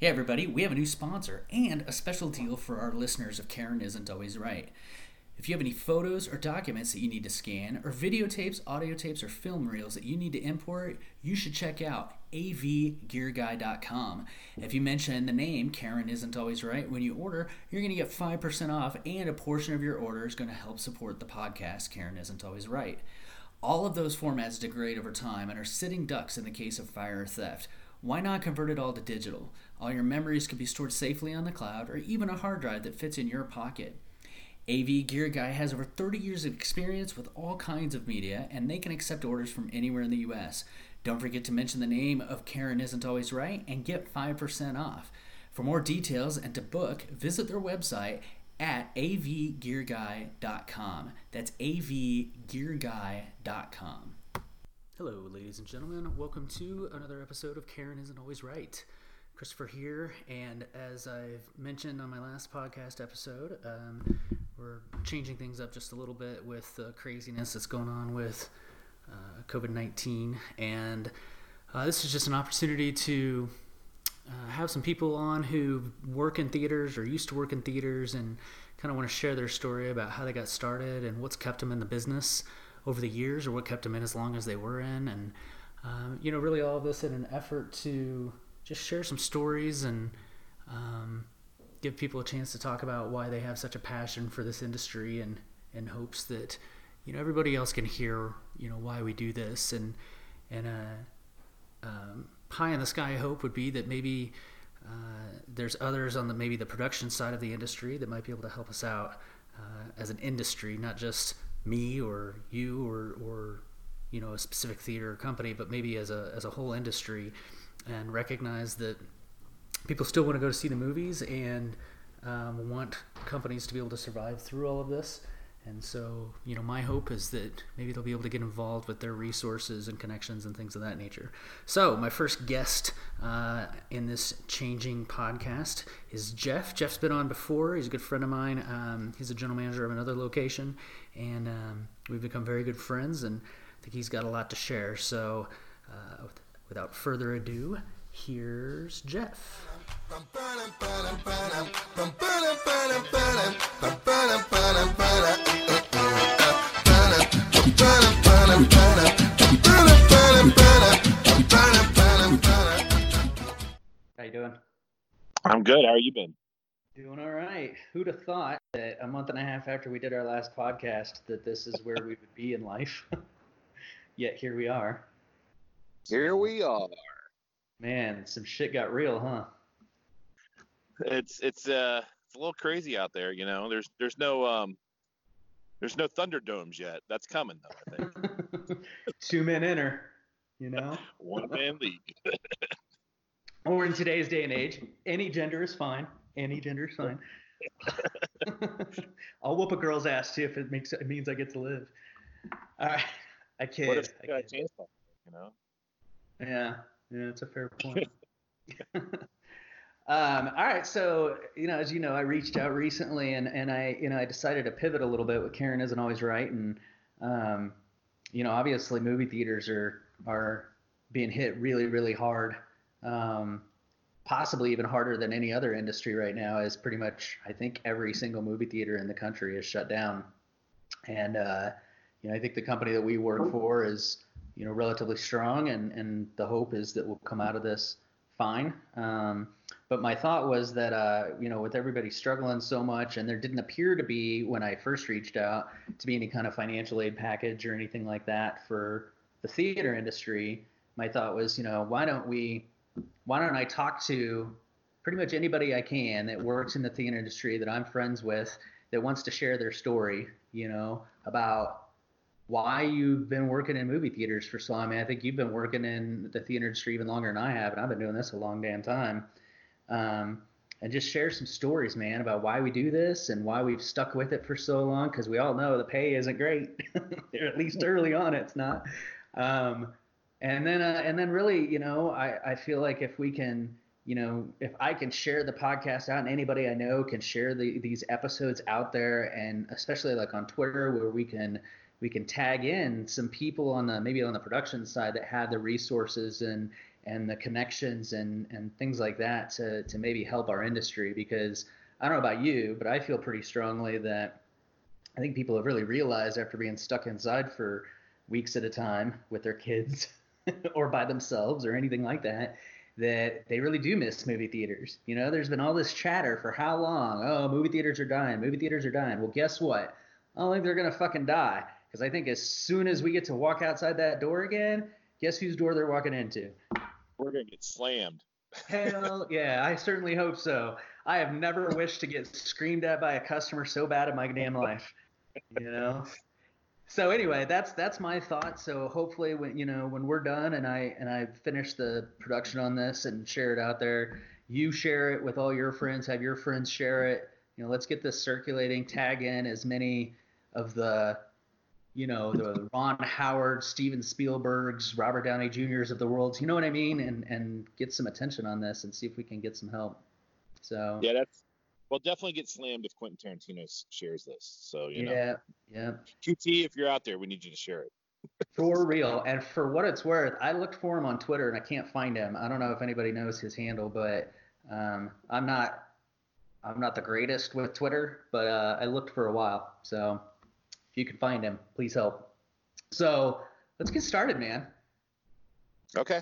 Hey, everybody, we have a new sponsor and a special deal for our listeners of Karen Isn't Always Right. If you have any photos or documents that you need to scan, or videotapes, audio tapes, or film reels that you need to import, you should check out avgearguy.com. If you mention the name Karen Isn't Always Right when you order, you're going to get 5% off, and a portion of your order is going to help support the podcast Karen Isn't Always Right. All of those formats degrade over time and are sitting ducks in the case of fire or theft. Why not convert it all to digital? All your memories can be stored safely on the cloud or even a hard drive that fits in your pocket. AV Gear Guy has over 30 years of experience with all kinds of media, and they can accept orders from anywhere in the US. Don't forget to mention the name of Karen Isn't Always Right and get 5% off. For more details and to book, visit their website at avgearguy.com. That's avgearguy.com. Hello, ladies and gentlemen. Welcome to another episode of Karen Isn't Always Right. Christopher here, and as I've mentioned on my last podcast episode, um, we're changing things up just a little bit with the craziness that's going on with uh, COVID 19. And uh, this is just an opportunity to uh, have some people on who work in theaters or used to work in theaters and kind of want to share their story about how they got started and what's kept them in the business over the years or what kept them in as long as they were in. And, um, you know, really all of this in an effort to just share some stories and um, give people a chance to talk about why they have such a passion for this industry and in hopes that you know everybody else can hear you know why we do this. And and uh, um, pie in the sky hope would be that maybe uh, there's others on the maybe the production side of the industry that might be able to help us out uh, as an industry, not just me or you or or you know a specific theater or company, but maybe as a as a whole industry, and recognize that people still want to go to see the movies and um, want companies to be able to survive through all of this. And so, you know, my hope is that maybe they'll be able to get involved with their resources and connections and things of that nature. So, my first guest uh, in this changing podcast is Jeff. Jeff's been on before. He's a good friend of mine. Um, he's a general manager of another location, and um, we've become very good friends. And I think he's got a lot to share. So, uh, without further ado, here's Jeff. How you doing? I'm good. How are you been? Doing all right. Who'd have thought that a month and a half after we did our last podcast that this is where we would be in life? Yet here we are. Here we are. Man, some shit got real, huh? It's it's uh it's a little crazy out there, you know. There's there's no um there's no Thunderdomes yet. That's coming though, I think. Two men enter, you know. One man league. or in today's day and age, any gender is fine. Any gender is fine. I'll whoop a girl's ass too if it makes it means I get to live. All right, I kid. What if I got a kid. chance, you know? Yeah, yeah, that's a fair point. um, all right, so you know, as you know, I reached out recently, and and I, you know, I decided to pivot a little bit. With Karen isn't always right, and um, you know, obviously, movie theaters are are being hit really, really hard. Um, possibly even harder than any other industry right now, as pretty much I think every single movie theater in the country is shut down. And uh, you know, I think the company that we work for is you know relatively strong, and and the hope is that we'll come out of this fine. Um, but my thought was that uh, you know with everybody struggling so much, and there didn't appear to be when I first reached out to be any kind of financial aid package or anything like that for the theater industry. My thought was, you know, why don't we, why don't I talk to pretty much anybody I can that works in the theater industry that I'm friends with that wants to share their story, you know, about why you've been working in movie theaters for so long. I mean, I think you've been working in the theater industry even longer than I have, and I've been doing this a long damn time. Um, and just share some stories, man, about why we do this and why we've stuck with it for so long. Because we all know the pay isn't great, or at least early on, it's not. Um, and then, uh, and then, really, you know, I, I feel like if we can, you know, if I can share the podcast out, and anybody I know can share the, these episodes out there, and especially like on Twitter, where we can we can tag in some people on the maybe on the production side that have the resources and and the connections and and things like that to to maybe help our industry because I don't know about you, but I feel pretty strongly that I think people have really realized after being stuck inside for weeks at a time with their kids or by themselves or anything like that that they really do miss movie theaters. You know, there's been all this chatter for how long? Oh, movie theaters are dying. Movie theaters are dying. Well, guess what? I don't think they're gonna fucking die because I think as soon as we get to walk outside that door again, guess whose door they're walking into? We're gonna get slammed. Hell yeah, I certainly hope so. I have never wished to get screamed at by a customer so bad in my damn life. You know. So anyway, that's that's my thought. So hopefully, when you know when we're done and I and I finish the production on this and share it out there, you share it with all your friends. Have your friends share it. You know, let's get this circulating. Tag in as many of the you know, the Ron Howard, Steven Spielbergs, Robert Downey Jr.'s of the world. You know what I mean? And and get some attention on this and see if we can get some help. So yeah, that's well, definitely get slammed if Quentin Tarantino shares this. So you know, yeah, yeah. QT, if you're out there, we need you to share it. for real, and for what it's worth, I looked for him on Twitter and I can't find him. I don't know if anybody knows his handle, but um, I'm not I'm not the greatest with Twitter, but uh, I looked for a while. So you can find him, please help. So let's get started, man. Okay.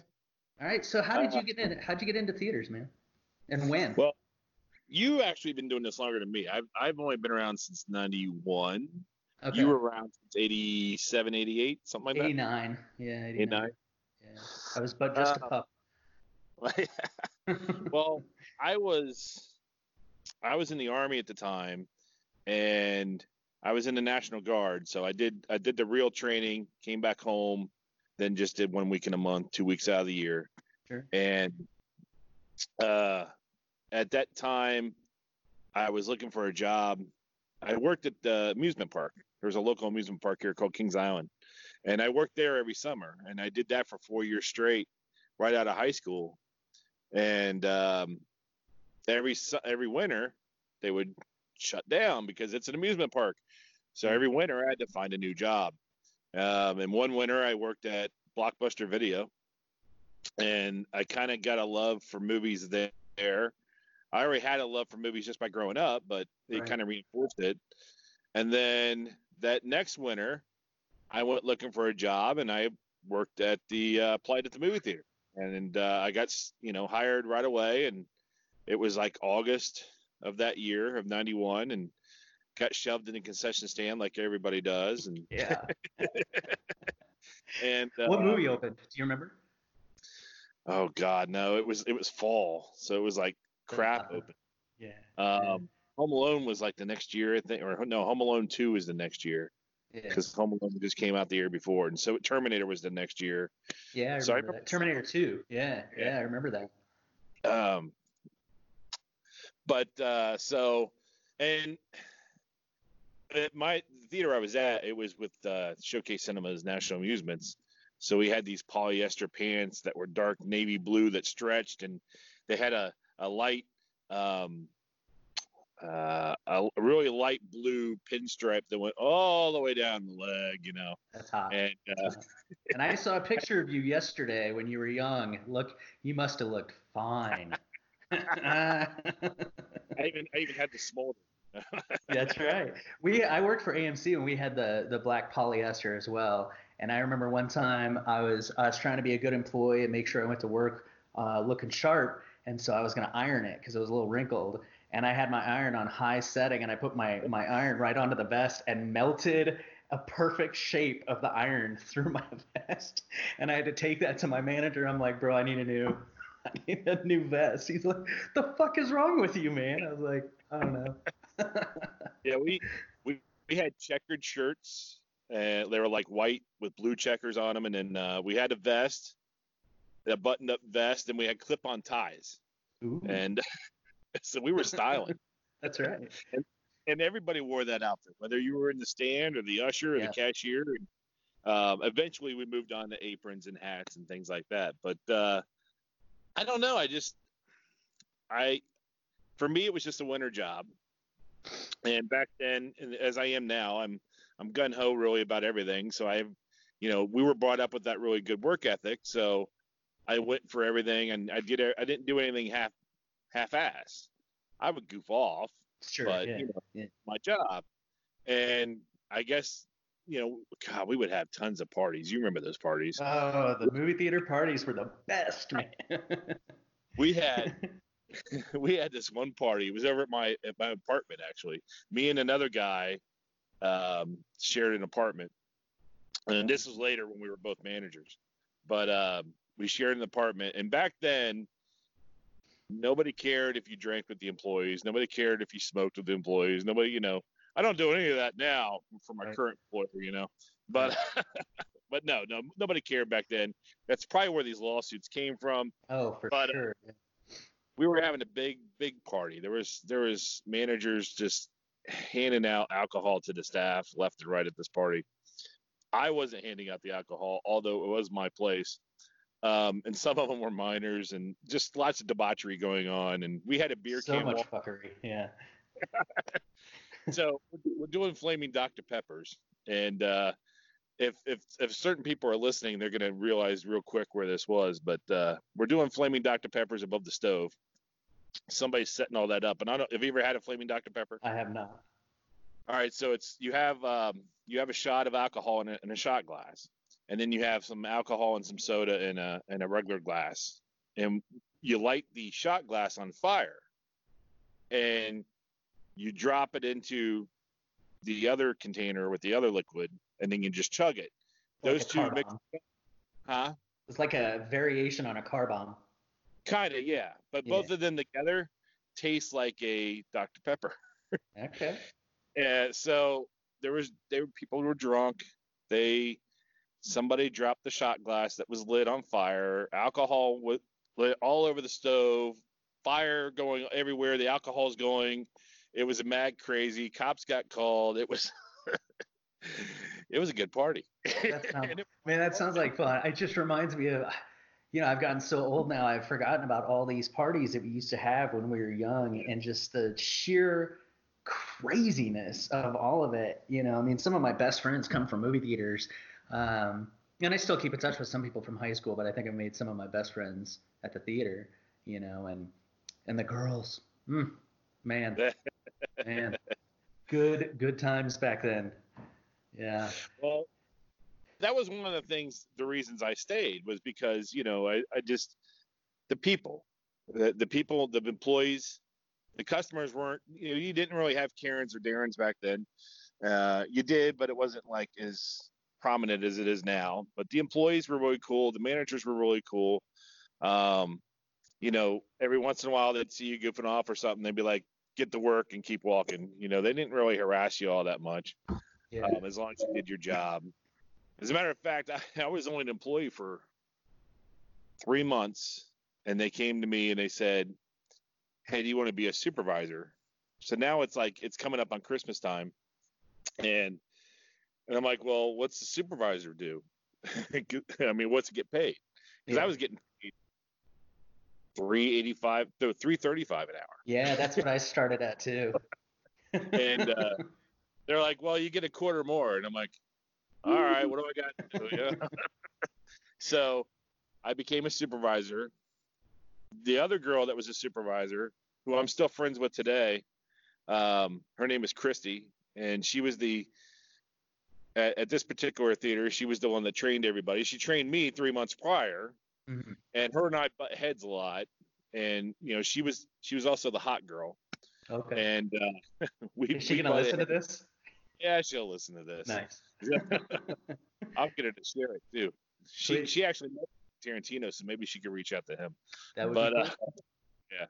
All right. So how did you uh, get in? How'd you get into theaters, man? And when? Well, you actually been doing this longer than me. I've I've only been around since '91. Okay. You were around since 87, 88, something like 89. that. 89. Yeah, 89. 89. Yeah. I was but just uh, a pup. well, I was I was in the army at the time and I was in the National Guard, so I did I did the real training, came back home, then just did one week in a month, two weeks out of the year. Sure. And uh, at that time, I was looking for a job. I worked at the amusement park. There's a local amusement park here called Kings Island, and I worked there every summer. And I did that for four years straight, right out of high school. And um, every every winter, they would shut down because it's an amusement park. So every winter I had to find a new job. Um, and one winter I worked at Blockbuster Video, and I kind of got a love for movies there. I already had a love for movies just by growing up, but it right. kind of reinforced it. And then that next winter, I went looking for a job, and I worked at the uh, applied at the movie theater, and uh, I got you know hired right away, and it was like August of that year of 91 and got shoved in a concession stand like everybody does and yeah and uh, what movie opened do you remember oh god no it was it was fall so it was like crap uh, open yeah um yeah. home alone was like the next year i think or no home alone 2 was the next year because yeah. Home Alone just came out the year before, and so Terminator was the next year. Yeah, I remember, so I remember that. Terminator 2. Yeah, yeah, yeah, I remember that. Um, but uh, so, and at my theater I was at, it was with uh, Showcase Cinemas National Amusements. So we had these polyester pants that were dark navy blue that stretched, and they had a, a light, um, uh, a really light blue pinstripe that went all the way down the leg, you know. That's hot. And, uh, and I saw a picture of you yesterday when you were young. Look, you must have looked fine. I even I even had the smolder. That's right. We I worked for AMC and we had the the black polyester as well. And I remember one time I was I was trying to be a good employee and make sure I went to work uh, looking sharp, and so I was gonna iron it because it was a little wrinkled. And I had my iron on high setting, and I put my my iron right onto the vest and melted a perfect shape of the iron through my vest. And I had to take that to my manager. I'm like, bro, I need a new I need a new vest. He's like, the fuck is wrong with you, man? I was like, I don't know. Yeah, we, we we had checkered shirts, and they were like white with blue checkers on them, and then uh, we had a vest, a buttoned-up vest, and we had clip-on ties, Ooh. and so we were styling. That's right. And, and, everybody wore that outfit, whether you were in the stand or the usher or yeah. the cashier. And, um, eventually, we moved on to aprons and hats and things like that. But uh, I don't know. I just, I, for me, it was just a winter job. And back then, as I am now, I'm, I'm gun ho really about everything. So I, you know, we were brought up with that really good work ethic. So I went for everything, and I did. I didn't do anything half half-ass. I would goof off, Sure. but yeah. you know, yeah. my job. And I guess you know, God, we would have tons of parties. You remember those parties? Oh, the movie theater parties were the best, man. We had we had this one party. It was over at my at my apartment actually. Me and another guy um, shared an apartment, and this was later when we were both managers. But um, we shared an apartment, and back then, nobody cared if you drank with the employees. Nobody cared if you smoked with the employees. Nobody, you know. I don't do any of that now for my Right. current employer, you know. But but no, no, nobody cared back then. That's probably where these lawsuits came from oh, for But, uh, sure. We were having a big big party there was there was managers just handing out alcohol to the staff left and right at this party i wasn't handing out the alcohol although it was my place um, and some of them were minors and just lots of debauchery going on and we had a beer so can much wall. fuckery. Yeah. so we're doing flaming dr peppers and uh, if if if certain people are listening they're going to realize real quick where this was but uh, we're doing flaming dr peppers above the stove somebody's setting all that up and i don't have you ever had a flaming dr pepper I have not. All right, so it's you have um, you have a shot of alcohol in a, in a shot glass, and then you have some alcohol and some soda in a in a regular glass, and you light the shot glass on fire, and you drop it into the other container with the other liquid, and then you just chug it. Those a two mix, huh? It's like a variation on a car bomb. Kind of, yeah. But Yeah. both of them together taste like a Dr Pepper. Okay. And so there was there were people who were drunk. They somebody dropped the shot glass that was lit on fire. Alcohol was lit all over the stove. Fire going everywhere. The alcohol's going. It was a mad crazy. Cops got called. It was it was a good party. That sounds, man, that sounds like fun. It just reminds me of, you know, I've gotten so old now. I've forgotten about all these parties that we used to have when we were young, and just the sheer craziness of all of it. You know, I mean, some of my best friends come from movie theaters, um, and I still keep in touch with some people from high school. But I think I've made some of my best friends at the theater. You know, and and the girls, mm, man, man, good good times back then. Yeah. Well, that was one of the things, the reasons I stayed was because, you know, I, I just, the people, the, the people, the employees, the customers weren't, you know, you didn't really have Karens or Darrens back then. Uh, you did, but it wasn't like as prominent as it is now. But the employees were really cool. The managers were really cool. Um, you know, every once in a while they'd see you goofing off or something. They'd be like, get to work and keep walking. You know, they didn't really harass you all that much Yeah. um, as long as you did your job. As a matter of fact, I, I was only an employee for three months, and they came to me and they said, "Hey, do you want to be a supervisor?" So now it's like it's coming up on Christmas time, and and I'm like, "Well, what's the supervisor do?" I mean, what's it get paid? Because Yeah. I was getting paid three eighty five, no, three thirty five an hour. Yeah, that's what I started at too. And uh, they're like, "Well, you get a quarter more," and I'm like, "All right, what do I got to do?" You know? so I became a supervisor. The other girl that was a supervisor, who I'm still friends with today, um, her name is Christy, and she was the at, at this particular theater, she was the one that trained everybody. She trained me three months prior, Mhm. and her and I butt heads a lot. And you know, she was she was also the hot girl, Okay. and uh, we. Is she we gonna listen to this? Yeah, she'll listen to this. Nice. I'll get her to share it too. She Sweet. she actually knows Tarantino, so maybe she could reach out to him. That would but be uh,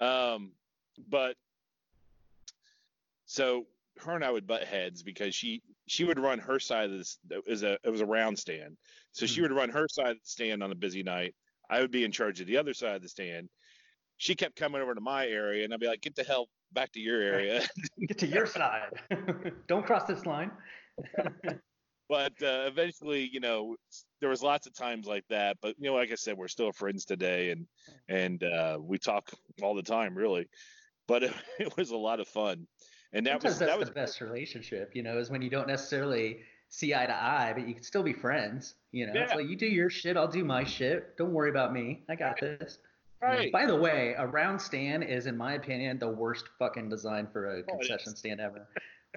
yeah, um, but so her and I would butt heads because she she would run her side of this. It was a it was a round stand, so she Mhm. would run her side of the stand on a busy night. I would be in charge of the other side of the stand. She kept coming over to my area, and I'd be like, "Get the hell back to your area." Get to your side. Don't cross this line. but uh, eventually, you know, there was lots of times like that. But you know, like I said, we're still friends today, and and uh, we talk all the time, really. But it, it was a lot of fun, and that Sometimes was that's that was the best relationship, you know, is when you don't necessarily see eye to eye, but you can still be friends. You know, Yeah. it's like you do your shit, I'll do my shit. Don't worry about me. I got this. Right. By the way, a round stand is, in my opinion, the worst fucking design for a Oh, concession is. stand ever.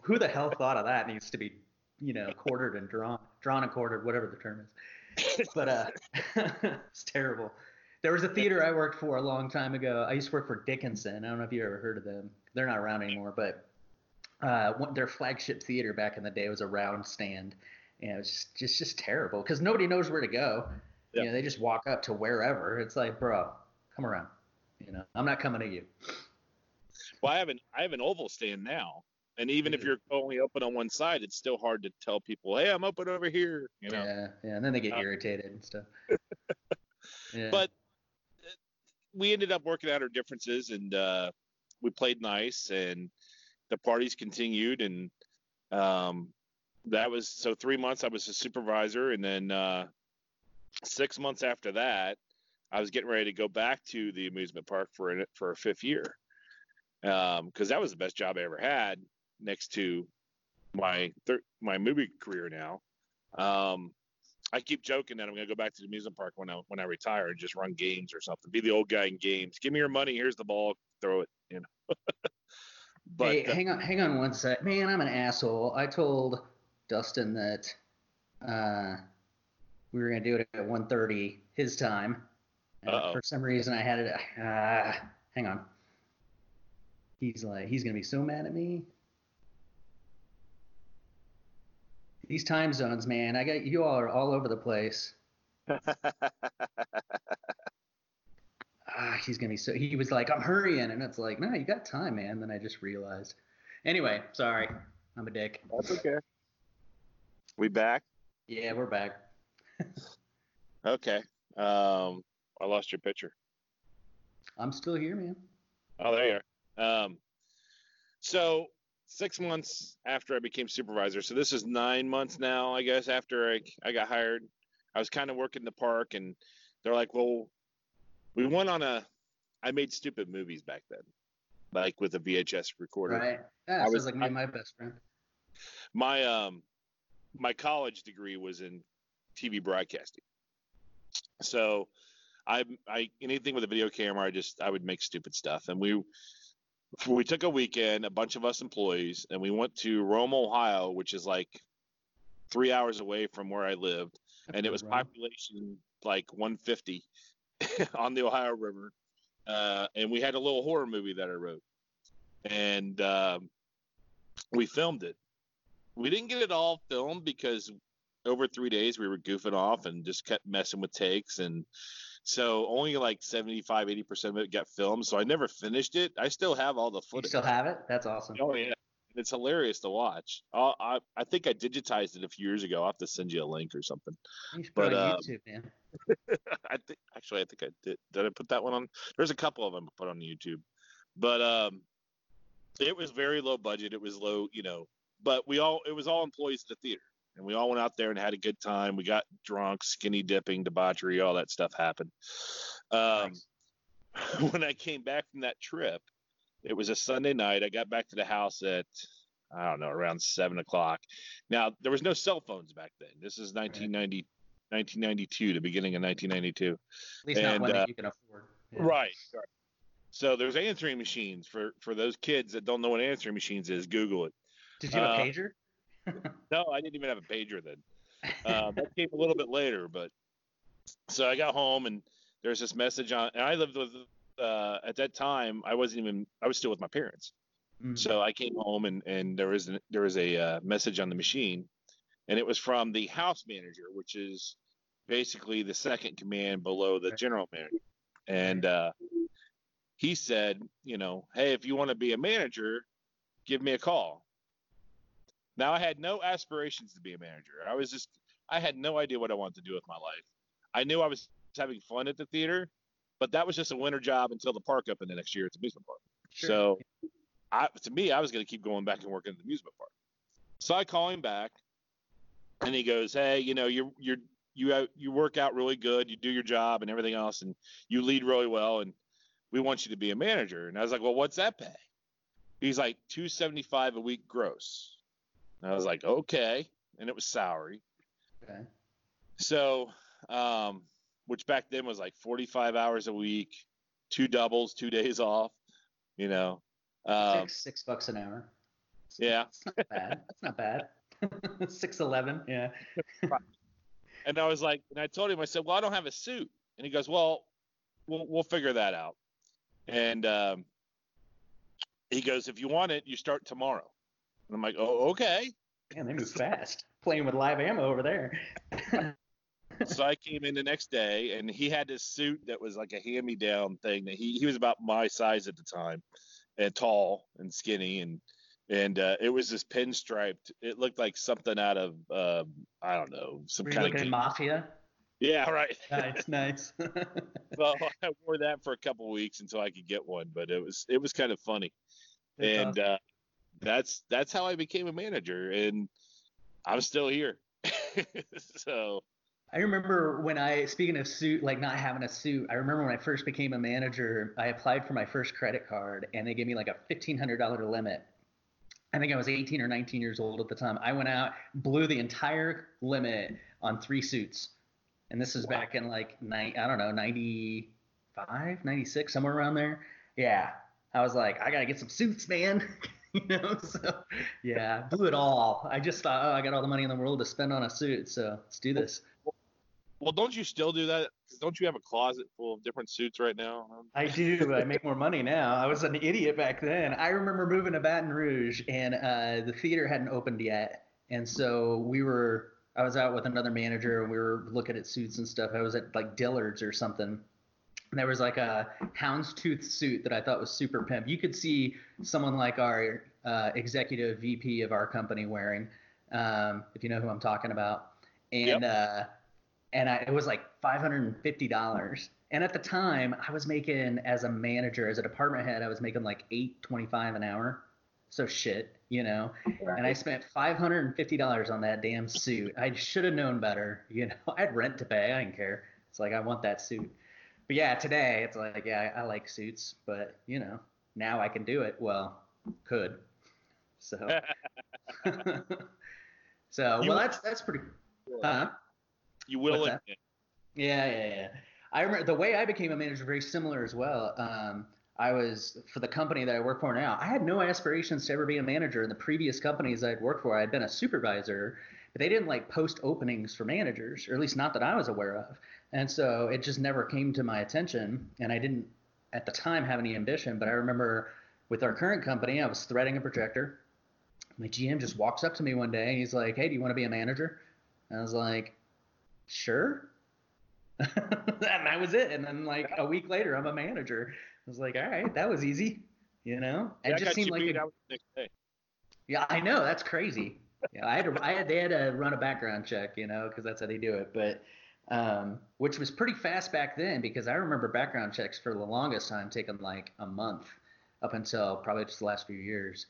Who the hell thought of that? Needs to be, you know, quartered and drawn, drawn and quartered, whatever the term is. But uh, it's terrible. There was a theater I worked for a long time ago. I used to work for Dickinson. I don't know if you ever heard of them. They're not around anymore, but uh, one, their flagship theater back in the day was a round stand, and it was just just, just terrible because nobody knows where to go. Yeah. You know, they just walk up to wherever. It's like, bro, come around. You know, I'm not coming to you. Well, I have an I have an oval stand now, and even if you're only open on one side, it's still hard to tell people, "Hey, I'm open over here." You know. Yeah, yeah, and then they get Uh, irritated and stuff. Yeah. But uh, we ended up working out our differences, and uh, we played nice, and the parties continued, and um, that was so three months I was a supervisor, and then uh, six months after that, I was getting ready to go back to the amusement park for a, for a fifth year, because that was the best job I ever had, next to my thir- my movie career now. Um, I keep joking that I'm gonna go back to the amusement park when I when I retire and just run games or something. Be the old guy in games. Give me your money. Here's the ball. Throw it. You know. but hey, uh, hang on, hang on one sec, man. I'm an asshole. I told Dustin that uh, we were gonna do it at 1:30 his time. And Uh-oh. for some reason, I had it. Uh, hang on. He's like, he's gonna be so mad at me. These time zones, man. I got you all are all over the place. ah, he's gonna be so. He was like, I'm hurrying, and it's like, no, you got time, man. Then I just realized. Anyway, sorry, I'm a dick. that's okay. We back. Yeah, we're back. Okay. Um, I lost your picture. I'm still here, man. Oh, there you are. Um, so six months after I became supervisor, so this is nine months now, I guess, after I, I got hired. I was kind of working the park, and they're like, "Well, we went on a." I made stupid movies back then, like with a VHS recorder. Right? Yeah, I was- like me and my best friend. My um, my college degree was in TV broadcasting, so I I anything with a video camera, I just I would make stupid stuff, and we we took a weekend, a bunch of us employees, and we went to Rome, Ohio, which is like three hours away from where I lived, and it was Rome. population like 150 on the Ohio River, uh, and we had a little horror movie that I wrote, and um, we filmed it. We didn't get it all filmed because over three days we were goofing off and just kept messing with takes and so only like 75 80% of it got filmed so i never finished it. I still have all the footage. You still have it? That's awesome. oh yeah. It's hilarious to watch. I'll, i i think i digitized it a few years ago. I'll have to send you a link or something. You should put it but, on uh, YouTube, man. i think actually i think i did did i put that one on? There's a couple of them I put on youtube. But um it was very low budget. It was low you know but we all it was all employees of the theater and we all went out there and had a good time we got drunk skinny dipping debauchery all that stuff happened um Nice. when i came back from that trip it was a sunday night i got back to the house at i don't know around seven o'clock now there was no cell phones back then this is 1990 1992 the beginning of 1992 At least not one uh, you can afford. Yeah. Right. right. So there's answering machines for for those kids that don't know what answering machines is. Google it. Did you have uh, a pager? No, I didn't even have a pager then. Uh, that came a little bit later, but so I got home and there's this message on. And I lived with uh, at that time. I wasn't even. I was still with my parents. Mm. So I came home and and there was an, there was a uh, message on the machine, and it was from the house manager, which is basically the second command below the general manager. And uh, he said, you know, hey, if you want to be a manager, give me a call. Now I had no aspirations to be a manager. I was just I had no idea what I wanted to do with my life. I knew I was having fun at the theater, but that was just a winter job until the park opened the next year at the amusement park. Sure. So, I, to me, I was going to keep going back and working at the amusement park. So I call him back, and he goes, "Hey, you know, you're you're you you work out really good, you do your job and everything else, and you lead really well, and we want you to be a manager." And I was like, "Well, what's that pay?" He's like, 275 a week gross. And I was like, "Okay." and it was salary. Okay. So, um, which back then was like 45 hours a week, two doubles, two days off. You know, um, six six bucks an hour. yeah. It's not bad. That's not bad. Six eleven. Yeah. And I was like, and I told him, I said, well, I don't have a suit. And he goes, well, we'll, we'll figure that out. And um, he goes, if you want it, you start tomorrow. And I'm like, oh, okay. Man, they move fast. Playing with live ammo over there. so I came in the next day, and he had this suit that was like a hand-me-down thing. That he he was about my size at the time, and tall and skinny, and and uh, it was this pinstriped. It looked like something out of uh, I don't know some Were kind of Mafia? yeah, right. Nice, nice. so I wore that for a couple weeks until I could get one, but it was it was kind of funny, That's and uh, that's that's how I became a manager, and I'm still here. so I remember when I, speaking of suit, like not having a suit, I remember when I first became a manager, I applied for my first credit card and they gave me like a $1,500 limit. I think I was 18 or 19 years old at the time. I went out, blew the entire limit on three suits. And this is Wow. back in like, I don't know, 95, 96, somewhere around there. Yeah. I was like, I got to get some suits, man. you know, so yeah, blew it all. I just thought, oh, I got all the money in the world to spend on a suit. So let's do this. well, don't you still do that? Don't you have a closet full of different suits right now? I do. I make more money now. I was an idiot back then. I remember moving to Baton Rouge, and uh, the theater hadn't opened yet, and so we were. I was out with another manager, and we were looking at suits and stuff. I was at like Dillard's or something. There was like a houndstooth suit that I thought was super pimp. You could see someone like our uh, executive VP of our company wearing, um, if you know who I'm talking about. And uh, and I, it was like five hundred and fifty dollars. And at the time, I was making as a manager, as a department head, I was making like eight twenty-five an hour. So shit, you know. Right. And I spent five hundred and fifty dollars on that damn suit. I should have known better, you know. I had rent to pay. I didn't care. It's like I want that suit. But yeah, today it's like yeah, I, I like suits, but you know, now I can do it. Well, could. So. so You- well, that's that's pretty. Huh? you will. Yeah, yeah, yeah. I remember the way I became a manager very similar as well. Um, I was for the company that I work for now. I had no aspirations to ever be a manager. In the previous companies I'd worked for, I'd been a supervisor, but they didn't like post openings for managers, or at least not that I was aware of. And so it just never came to my attention, and I didn't at the time have any ambition. But I remember with our current company, I was threading a projector. My GM just walks up to me one day and he's like, "Hey, do you want to be a manager?" And I was like, "Sure." and that was it. And then like a week later, I'm a manager. I was like, all right, that was easy. You know, Yeah, it I just seemed like a, next day. yeah, I know that's crazy. Yeah, I had to, I had, they had to run a background check, you know, because that's how they do it. But um, which was pretty fast back then because I remember background checks for the longest time taking like a month up until probably just the last few years.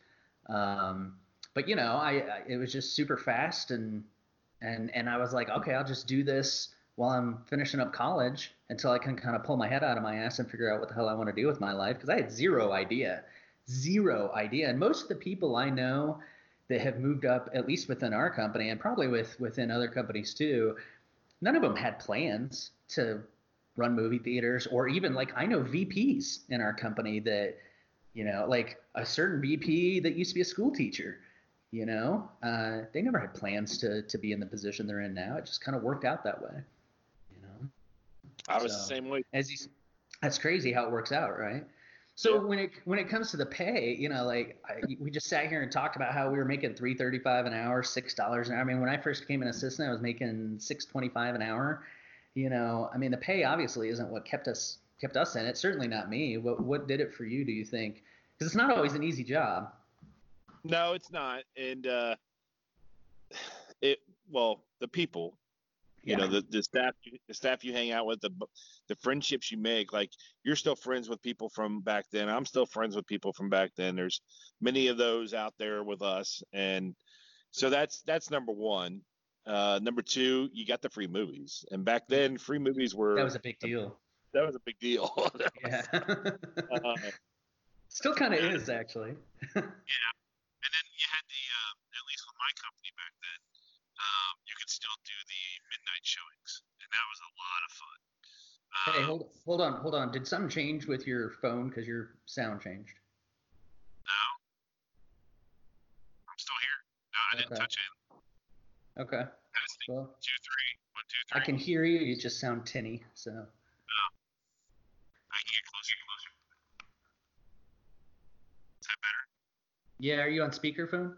Um, but you know, I, I it was just super fast and and and I was like, okay, I'll just do this while I'm finishing up college until I can kind of pull my head out of my ass and figure out what the hell I want to do with my life because I had zero idea, zero idea. And most of the people I know that have moved up, at least within our company and probably with within other companies too, none of them had plans to run movie theaters or even like I know VPs in our company that you know like a certain VP that used to be a school teacher you know uh, they never had plans to to be in the position they're in now it just kind of worked out that way you know I was the same way. as you, that's crazy how it works out, right? So Yeah. when it when it comes to the pay, you know, like I, we just sat here and talked about how we were making three thirty five an hour, six dollars an hour. I mean, when I first became an assistant, I was making six twenty five an hour. You know, I mean, the pay obviously isn't what kept us kept us in it. Certainly not me. What what did it for you? Do you think? Because it's not always an easy job. No, it's not. And uh, it well, the people, you know, the, the staff, you- the staff you hang out with, the the friendships you make. Like you're still friends with people from back then. I'm still friends with people from back then. There's many of those out there with us, and so that's that's number one. Uh, number two, you got the free movies, and back then, free movies were that was a big deal. that was a big deal. Yeah. uh, Still kind of is actually. Yeah. And then you had the uh, at least with my company um, still do the midnight showings, and that was a lot of fun. Hey, hold hold on, hold on. Did something change with your phone? Because your sound changed. No, I'm still here. No, I didn't touch it. Okay. Testing. Well, Two, three. One, I can hear you. You just sound tinny. So. I can get closer, closer. Is that better? Yeah. Are you on speakerphone?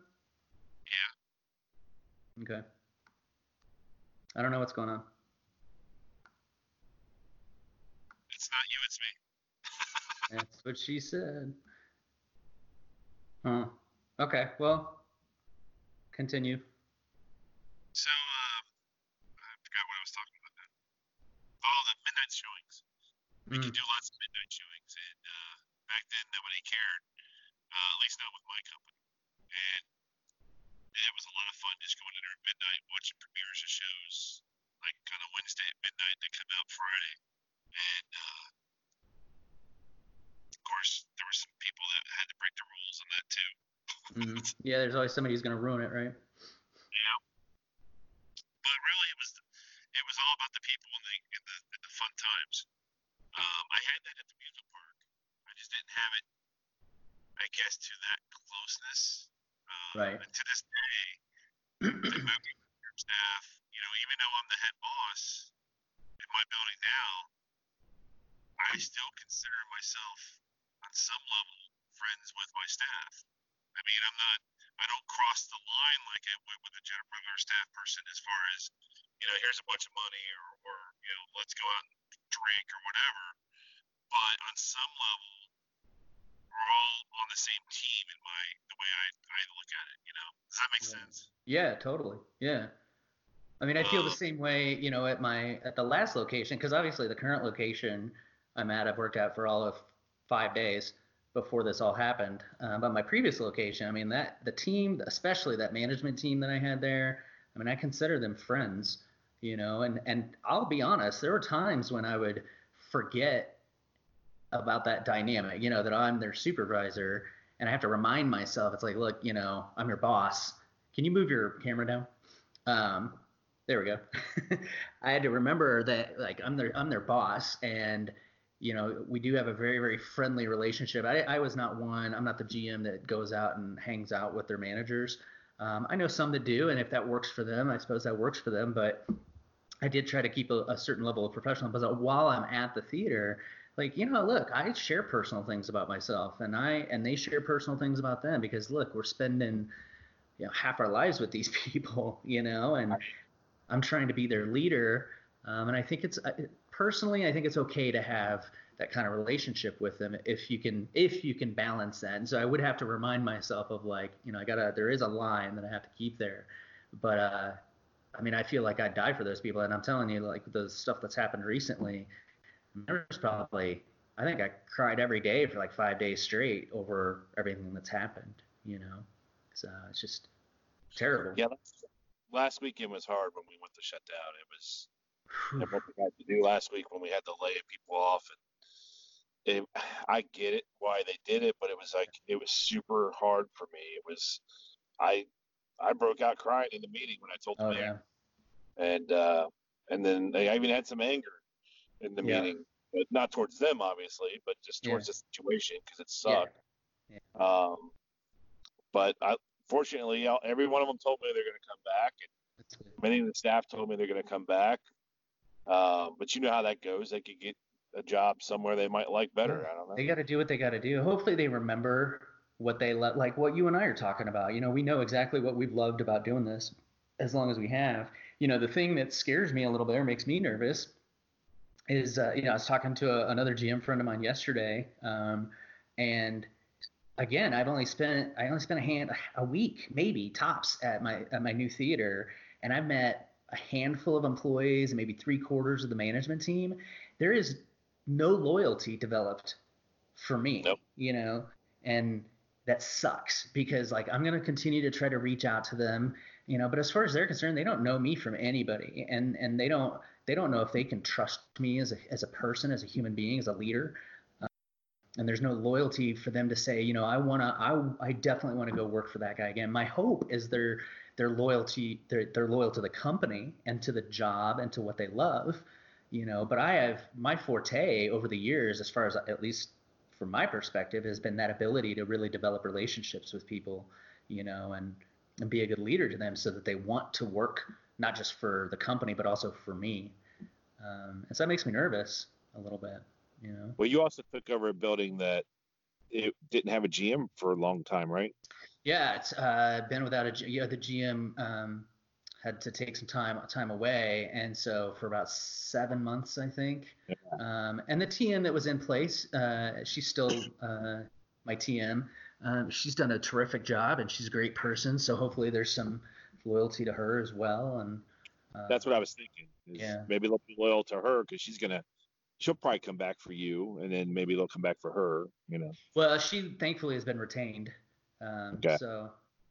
Yeah. Okay. I don't know what's going on. It's not you, it's me. That's what she said. Huh. Okay. Well, continue. So, um, I forgot what I was talking about now. Oh, the midnight showings. We Mm. could do lots of midnight showings, and uh, back then nobody cared, uh, at least not with my company. And it was a lot of fun just going in there at midnight, watching premieres of shows, like kind of Wednesday at midnight, they come out Friday. And uh, of course, there were some people that had to break the rules on that too. Mhm. Yeah. There's always somebody who's gonna ruin it, right? Yeah. But really, it was it was all about the people and the and the, and the fun times. Um, I had that at the music park. I just didn't have it, I guess, to that closeness. Right. And to this day, the movie staff, you know, even though I'm the head boss in my building now, I still consider myself on some level friends with my staff. I mean, I'm not, I don't cross the line like I would with a general regular staff person as far as, you know, here's a bunch of money or, or you know, let's go out and drink or whatever. But on some level, we're all on the same team in my the way I, I look at it. You know, does that make Yeah. sense? Yeah, totally. Yeah. I mean, I feel the Um, same way, you know, at my at the last location because obviously the current location I'm at, I've worked at for all of five days before this all happened. Uh, but my previous location, I mean, that the team, especially that management team that I had there, I mean, I consider them friends, you know. And and I'll be honest, there were times when I would forget about that dynamic, you know, that I'm their supervisor, and I have to remind myself, it's like, look, you know, I'm your boss. Can you move your camera down? Um, there we go. I had to remember that, like, I'm their I'm their boss, and you know, we do have a very very friendly relationship. I, I was not one. I'm not the GM that goes out and hangs out with their managers. Um, I know some that do, and if that works for them, I suppose that works for them. But I did try to keep a, a certain level of professional. But while I'm at the theater, like you know, look, I share personal things about myself, and I and they share personal things about them because look, we're spending you know half our lives with these people, you know, and I'm trying to be their leader, um, and I think it's personally, I think it's okay to have that kind of relationship with them if you can if you can balance that. And so I would have to remind myself of like, you know, I gotta there is a line that I have to keep there, but uh, I mean, I feel like I'd die for those people, and I'm telling you, like the stuff that's happened recently, there's probably I think I cried every day for like five days straight over everything that's happened, you know. So it's just terrible. Yeah. Last, weekend was hard when we went to shut down. It was and what we had to do last week when we had to lay people off and it, I get it why they did it, but it was like it was super hard for me. It was I I broke out crying in the meeting when I told the Oh mayor, yeah. and uh, and then I even had some anger in the Yeah. meeting, but not towards them obviously, but just towards Yeah. the situation because it Yeah. sucked. Um, but I, fortunately, every one of them told me they're going to come back, and many of the staff told me they're going to come back. Um, but you know how that goes. They could get a job somewhere they might like better. I don't know. They got to do what they got to do. Hopefully, they remember what they let, like what you and I are talking about. You know, we know exactly what we've loved about doing this, as long as we have. You know, the thing that scares me a little bit or makes me nervous is, uh, you know, I was talking to a, another GM friend of mine yesterday, um, and again, I've only spent I only spent a hand a week maybe tops at my at my new theater, and I've met a handful of employees and maybe three quarters of the management team. There is no loyalty developed for me, Nope. you know, and that sucks because like I'm gonna continue to try to reach out to them, you know, but as far as they're concerned, they don't know me from anybody, and and they don't they don't know if they can trust me as a as a person, as a human being, as a leader. Um, and there's no loyalty for them to say, you know, I want to, I, I definitely want to go work for that guy again. My hope is they're they're loyalty they're, they're loyal to the company and to the job and to what they love you know. But i have my forte over the years as far as at least from my perspective has been that ability to really develop relationships with people you know and and be a good leader to them so that they want to work not just for the company but also for me um, and so that makes me nervous a little bit you know well you also took over a building that it didn't have a gm for a long time right yeah it's uh, been without a yeah the gm um, had to take some time time away, and so for about seven months, I think. Yeah. Um, and the TM that was in place, uh, she's still uh, my TM. Um, she's done a terrific job, and she's a great person. So hopefully, there's some loyalty to her as well. And uh, that's what I was thinking. yeah. Maybe they'll be loyal to her because she's gonna. She'll probably come back for you, and then maybe they'll come back for her. You know. Well, she thankfully has been retained. Um, okay. So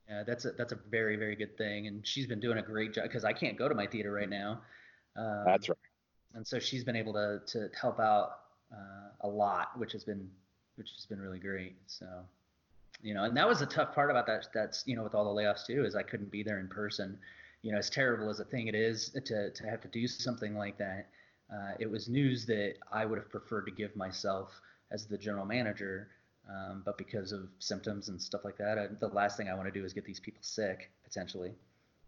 yeah, that's a that's a very very good thing, and she's been doing a great job because I can't go to my theater right now. Um, that's right. And so she's been able to to help out uh, a lot, which has been which has been really great. So, you know, and that was the tough part about that. That's you know with all the layoffs too is I couldn't be there in person. You know, as terrible as a thing it is to to have to do something like that, uh, it was news that I would have preferred to give myself as the general manager um, but because of symptoms and stuff like that, I, the last thing I want to do is get these people sick potentially.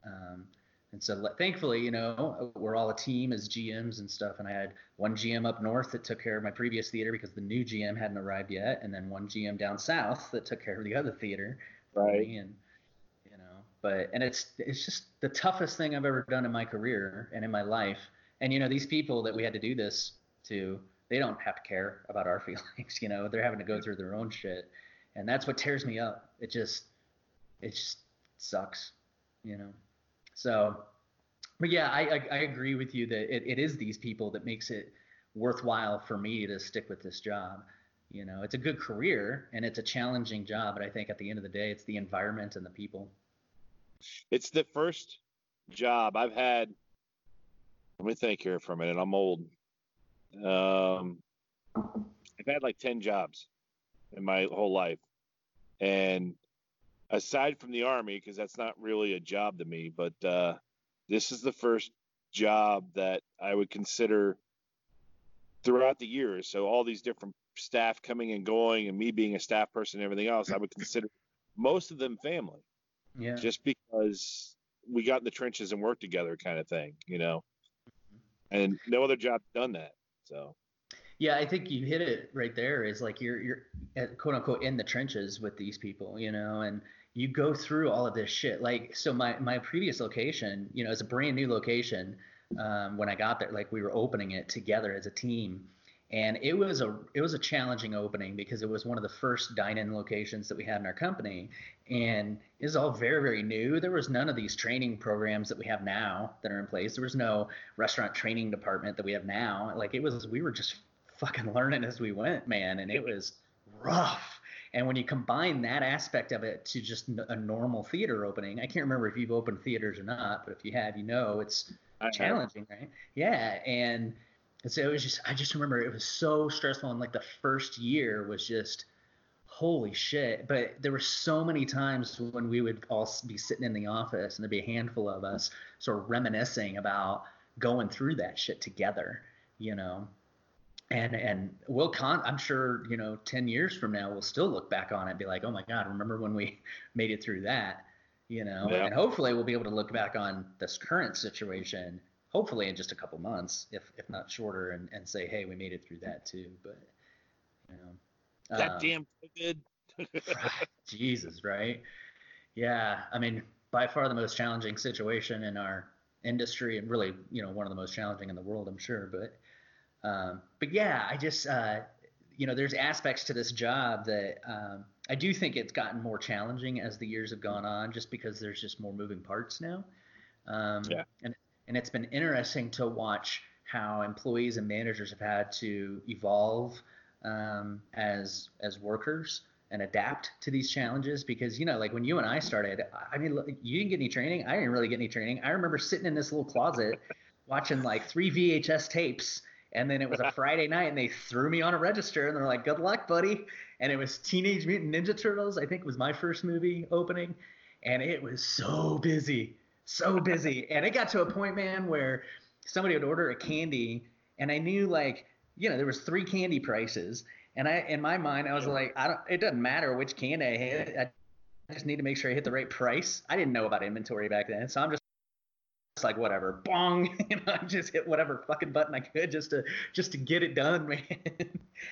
Um, and so thankfully, you know, we're all a team as GMs and stuff. And I had one GM up north that took care of my previous theater because the new GM hadn't arrived yet, and then one GM down south that took care of the other theater. Right. And you know, but and it's it's just the toughest thing I've ever done in my career and in my life. And you know, these people that we had to do this to, they don't have to care about our feelings. You know, they're having to go through their own shit, and that's what tears me up. It just, it just sucks. You know, so, but yeah, I I, I agree with you that it, it is these people that makes it worthwhile for me to stick with this job. You know, it's a good career and it's a challenging job, but I think at the end of the day, it's the environment and the people. It's the first job I've had. Let me think here for a minute. I'm old. Um, I've had like 10 jobs in my whole life. And aside from the army, because that's not really a job to me, but uh, this is the first job that I would consider throughout the years. So all these different staff coming and going, and me being a staff person and everything else, I would consider most of them family. Yeah. Just because we got in the trenches and worked together, kind of thing, you know. And no other job done that. So. Yeah, I think you hit it right there. Is like you're you're quote unquote in the trenches with these people, you know, and you go through all of this shit. Like so, my my previous location, you know, it's a brand new location. Um, when I got there, like we were opening it together as a team, and it was a it was a challenging opening because it was one of the first dine-in locations that we had in our company. And it was all very very new. There was none of these training programs that we have now that are in place. There was no restaurant training department that we have now. Like it was we were just fucking learning as we went man. And it was rough and when you combine that aspect of it to just a normal theater opening i can't remember if you've opened theaters or not but if you have you know it's challenging right yeah and and so it was just, I just remember it was so stressful. And like the first year was just, holy shit. But there were so many times when we would all be sitting in the office and there'd be a handful of us sort of reminiscing about going through that shit together, you know. And and we'll con I'm sure, you know, ten years from now we'll still look back on it and be like, oh my God, remember when we made it through that? You know, yeah. and hopefully we'll be able to look back on this current situation hopefully in just a couple months, if if not shorter, and, and say, hey, we made it through that too. But you know, that um, damn COVID. Jesus, right? Yeah, I mean, by far the most challenging situation in our industry, and really, you know, one of the most challenging in the world, I'm sure. But um, but yeah, I just uh, you know, there's aspects to this job that um, I do think it's gotten more challenging as the years have gone on, just because there's just more moving parts now. Um, yeah. And and it's been interesting to watch how employees and managers have had to evolve um, as as workers and adapt to these challenges because you know like when you and I started I mean you didn't get any training I didn't really get any training I remember sitting in this little closet watching like three VHS tapes and then it was a Friday night and they threw me on a register and they're like good luck buddy. And it was Teenage Mutant Ninja Turtles I think was my first movie opening. And it was so busy, so busy, and it got to a point, man, where somebody would order a candy, and I knew like you know there was three candy prices, and I in my mind I was like I don't it doesn't matter which candy I hit, I just need to make sure I hit the right price. I didn't know about inventory back then, so I'm just like whatever, bong, you know, I just hit whatever fucking button I could just to just to get it done, man.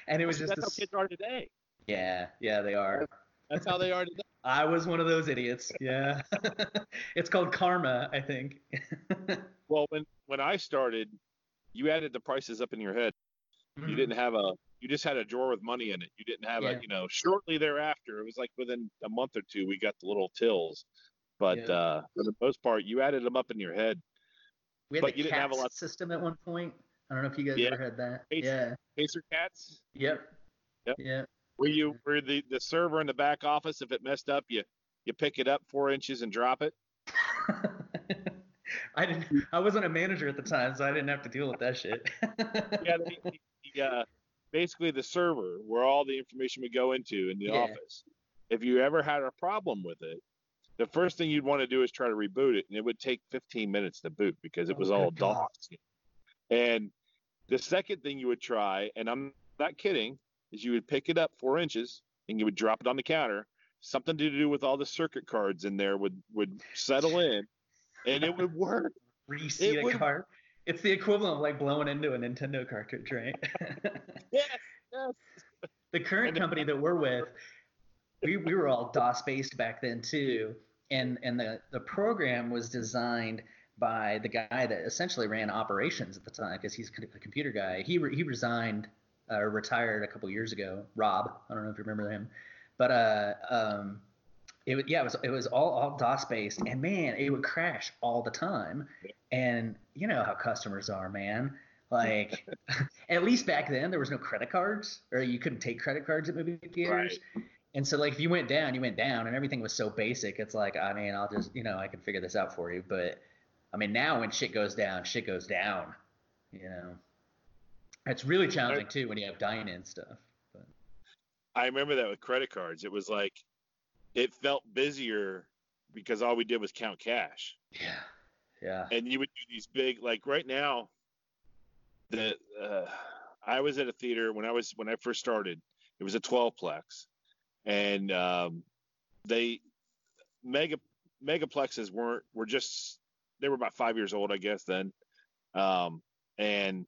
and it was just that's a, how kids are today. Yeah, yeah, they are. That's how they are today. I was one of those idiots. Yeah. it's called karma, I think. well, when when I started, you added the prices up in your head. Mm-hmm. You didn't have a you just had a drawer with money in it. You didn't have yeah. a you know shortly thereafter. It was like within a month or two we got the little tills, but yeah. uh, for the most part you added them up in your head. We had but you didn't have a lot system at one point. I don't know if you guys yeah. ever had that. Pacer, yeah. Pacer cats. Yep. Yep. Yeah. Were you were the the server in the back office if it messed up you you pick it up four inches and drop it? I didn't. I wasn't a manager at the time, so I didn't have to deal with that shit. yeah, the, the, uh, basically the server where all the information would go into in the yeah. office. If you ever had a problem with it, the first thing you'd want to do is try to reboot it, and it would take 15 minutes to boot because it oh was oh all DOS. And the second thing you would try, and I'm not kidding, is you would pick it up four inches and you would drop it on the counter. Something to do with all the circuit cards in there would would settle in, and it would work. Reseat it a would, card. It's the equivalent of like blowing into a Nintendo cartridge, right? yes, yes. The current company that we're with, we, we were all DOS based back then too, and and the the program was designed by the guy that essentially ran operations at the time because he's a computer guy. He re, he resigned uh, retired a couple years ago. Rob, I don't know if you remember him, but uh um it yeah it was it was all all DOS based and man it would crash all the time and you know how customers are, man. Like, at least back then, there was no credit cards, or you couldn't take credit cards at movie theaters. Right. And so, like, if you went down, you went down, and everything was so basic. It's like, I mean, I'll just, you know, I can figure this out for you. But I mean, now when shit goes down, shit goes down. You know, it's really challenging too when you have dine-in stuff. But. I remember that with credit cards. It was like, it felt busier because all we did was count cash. Yeah. Yeah. And you would do these big, like right now, the uh, I was at a theater when I was when I first started. It was a 12 plex, and um, they mega megaplexes weren't were just they were about five years old, I guess then, um, and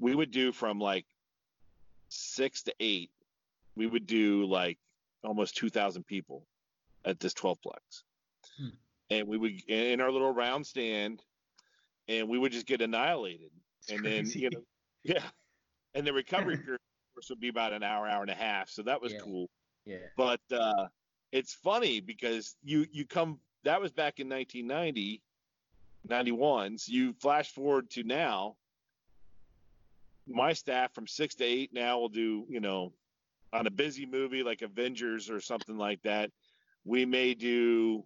we would do from like six to eight. We would do like almost 2,000 people at this 12 plex. Hmm and we would in our little round stand, and we would just get annihilated. It's and crazy. then you know, yeah, and the recovery period course would be about an hour, hour and a half. So that was yeah. cool. Yeah. But uh, it's funny because you you come that was back in 1990, 91. So you flash forward to now. My staff from six to eight now will do you know on a busy movie like Avengers or something like that. We may do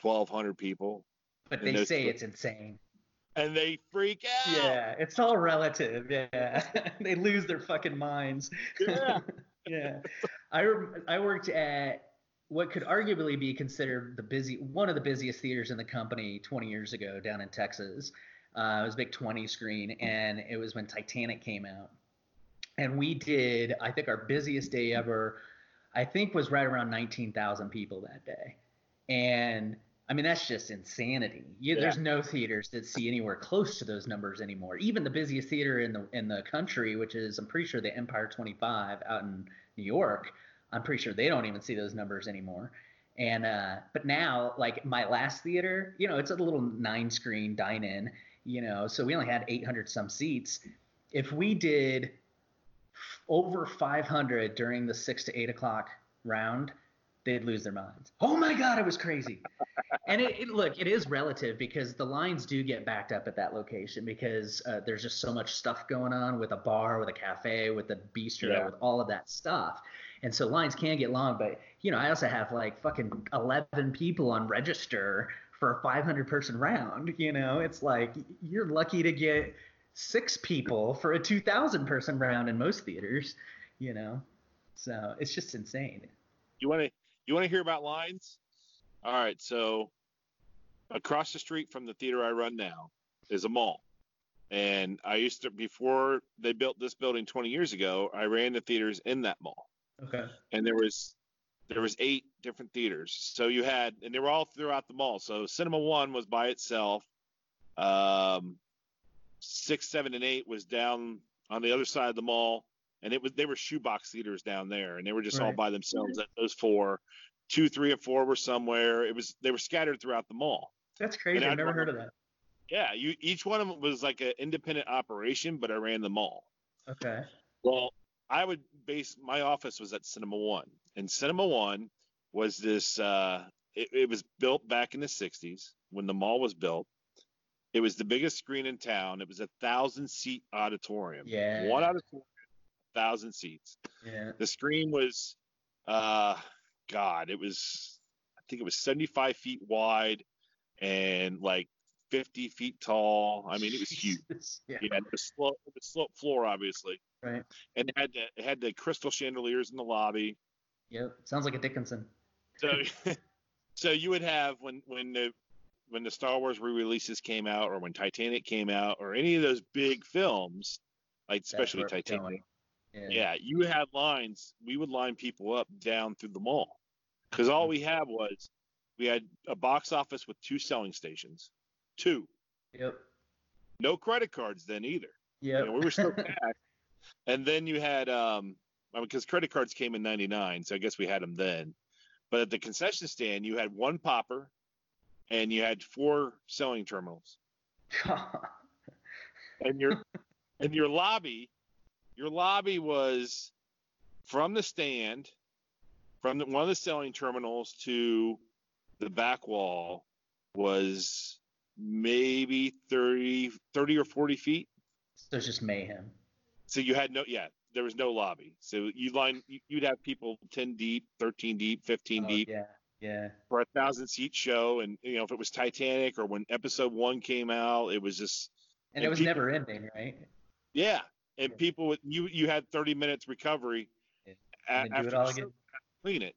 1,200 people. But they say it's insane. And they freak out. Yeah, it's all relative. Yeah, they lose their fucking minds. Yeah. yeah. I I worked at what could arguably be considered the busy one of the busiest theaters in the company 20 years ago down in Texas. Uh, it was a big 20 screen, and it was when Titanic came out. And we did, I think, our busiest day ever. I think was right around 19,000 people that day. And I mean, that's just insanity. You, yeah. There's no theaters that see anywhere close to those numbers anymore. Even the busiest theater in the in the country, which is I'm pretty sure the Empire 25 out in New York, I'm pretty sure they don't even see those numbers anymore. And uh, but now, like my last theater, you know, it's a little nine screen dine in, you know, so we only had 800 some seats. If we did over 500 during the six to eight o'clock round, they'd lose their minds. Oh my God, it was crazy. and it, it, look, it is relative because the lines do get backed up at that location because uh, there's just so much stuff going on with a bar, with a cafe, with a bistro, yeah. with all of that stuff. And so lines can get long, but you know, I also have like fucking 11 people on register for a 500 person round. You know, it's like you're lucky to get six people for a 2,000 person round in most theaters. You know, so it's just insane. You want to You want to hear about lines? All right, so across the street from the theater I run now is a mall. And I used to before they built this building 20 years ago, I ran the theaters in that mall. Okay. And there was there was eight different theaters. So you had and they were all throughout the mall. So Cinema 1 was by itself. Um 6, 7 and 8 was down on the other side of the mall and it was they were shoebox theaters down there and they were just all by themselves at those four, two, three, and four were somewhere. It was they were scattered throughout the mall. That's crazy. I've never heard of that. Yeah, you each one of them was like an independent operation, but I ran them all. Okay. Well, I would base my office was at Cinema One, and Cinema One was this. Uh, it, it was built back in the '60s when the mall was built. It was the biggest screen in town. It was a thousand seat auditorium. Yeah. One auditorium, thousand seats. Yeah. The screen was, uh, God, it was. I think it was 75 feet wide and like 50 feet tall. I mean, it was huge. Yeah. Yeah, it was slope, was slope floor, obviously, Right. and it had the, it had the crystal chandeliers in the lobby. Yep. Sounds like a Dickinson. So, so you would have when when the when the Star Wars re-releases came out, or when Titanic came out, or any of those big films, like especially Titanic. Yeah. You had lines. We would line people up down through the mall because all we had was we had a box office with two selling stations, two, Yep. no credit cards then either. Yeah. You know, we were still cash. And then you had um because credit cards came in 99, so I guess we had them then. But at the concession stand, you had one popper and you had four selling terminals. And your and your lobby, your lobby was from the stand, from the, one of the selling terminals to the back wall was maybe 30 30 or 40 feet. so it's just mayhem. So you had no, yeah, there was no lobby. So you line, you- you'd have people 10 deep, 13 deep, 15 Oh, deep yeah. Yeah. for a thousand seat show. And, you know, if it was Titanic or when episode one came out, it was just, And And it was people- never ending, right? yeah. And Yeah. people with, you, you had 30 minutes recovery Yeah. after it all show, again. clean it.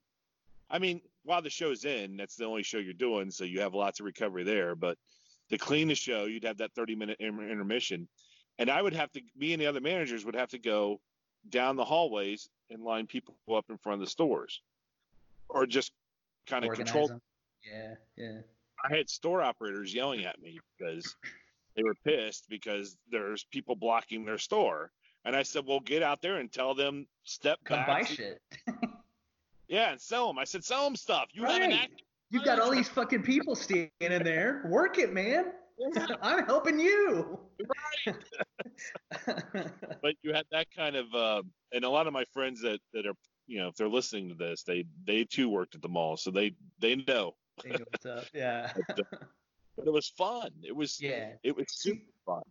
I mean, while the show's in, that's the only show you're doing. So you have lots of recovery there. But to clean the show, you'd have that 30 minute inter- intermission. And I would have to, me and the other managers would have to go down the hallways and line people up in front of the stores or just kind of control. them. Yeah. Yeah. I had store operators yelling at me because they were pissed because there's people blocking their store. And I said, well, get out there and tell them step Come back. buy shit. Yeah, and sell them. I said, sell them stuff. You have an act. You've got all these fucking people standing there. Work it, man. I'm helping you. but you had that kind of uh, and a lot of my friends that that are you know if they're listening to this they they too worked at the mall so they they know They know what's up. Yeah. but it was fun. It was Yeah. it was super fun.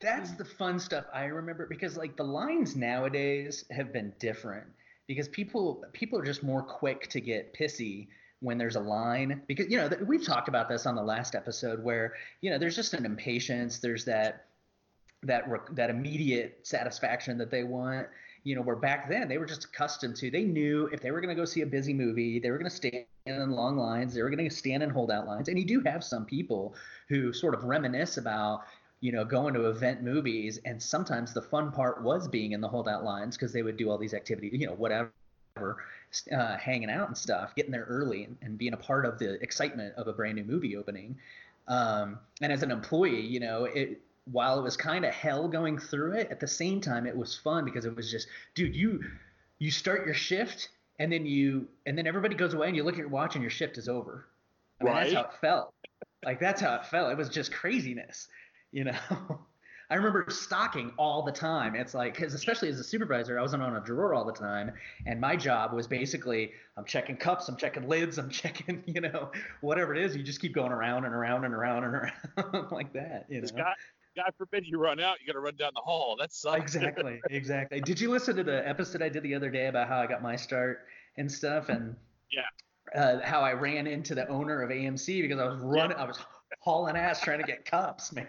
That's the fun stuff I remember because like the lines nowadays have been different because people people are just more quick to get pissy when there's a line because you know we've talked about this on the last episode where you know there's just an impatience. There's that that that immediate satisfaction that they want you know where back then they were just accustomed to they knew if they were going to go see a busy movie they were going to stand in long lines they were going to stand in holdout lines and you do have some people who sort of reminisce about you know, going to event movies, and sometimes the fun part was being in the holdout lines because they would do all these activities, you know, whatever, uh, hanging out and stuff, getting there early and, and being a part of the excitement of a brand new movie opening. Um, and as an employee, you know, it while it was kind of hell going through it, at the same time it was fun because it was just, dude, you you start your shift and then you and then everybody goes away and you look at your watch and your shift is over. I mean, that's how it felt. Like that's how it felt. It was just craziness you know i remember stocking all the time it's like because especially as a supervisor i wasn't on a drawer all the time and my job was basically i'm checking cups i'm checking lids i'm checking you know whatever it is you just keep going around and around and around and around like that you know God forbid you run out you got to run down the hall. That sucks. Exactly exactly. Did you listen to the episode i did the other day about how i got my start and stuff and Yeah. uh, how i ran into the owner of amc because i was running i was hauling ass trying to get cups man.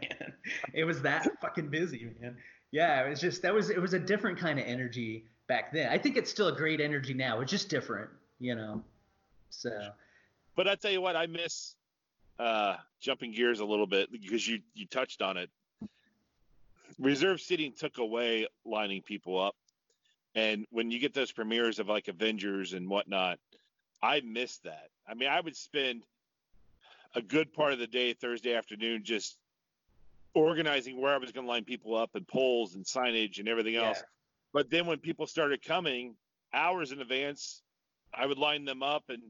It was that fucking busy man. Yeah it was just that was it was a different kind of energy back then. I think it's still a great energy now. It's just different you know So, but I tell you what, I miss uh, jumping gears a little bit because you you touched on it. Reserve seating took away lining people up, and when you get those premieres of like Avengers and whatnot, I miss that. I mean, I would spend a good part of the day Thursday afternoon just organizing where I was going to line people up and polls and signage and everything else. Yeah. But then when people started coming hours in advance, I would line them up and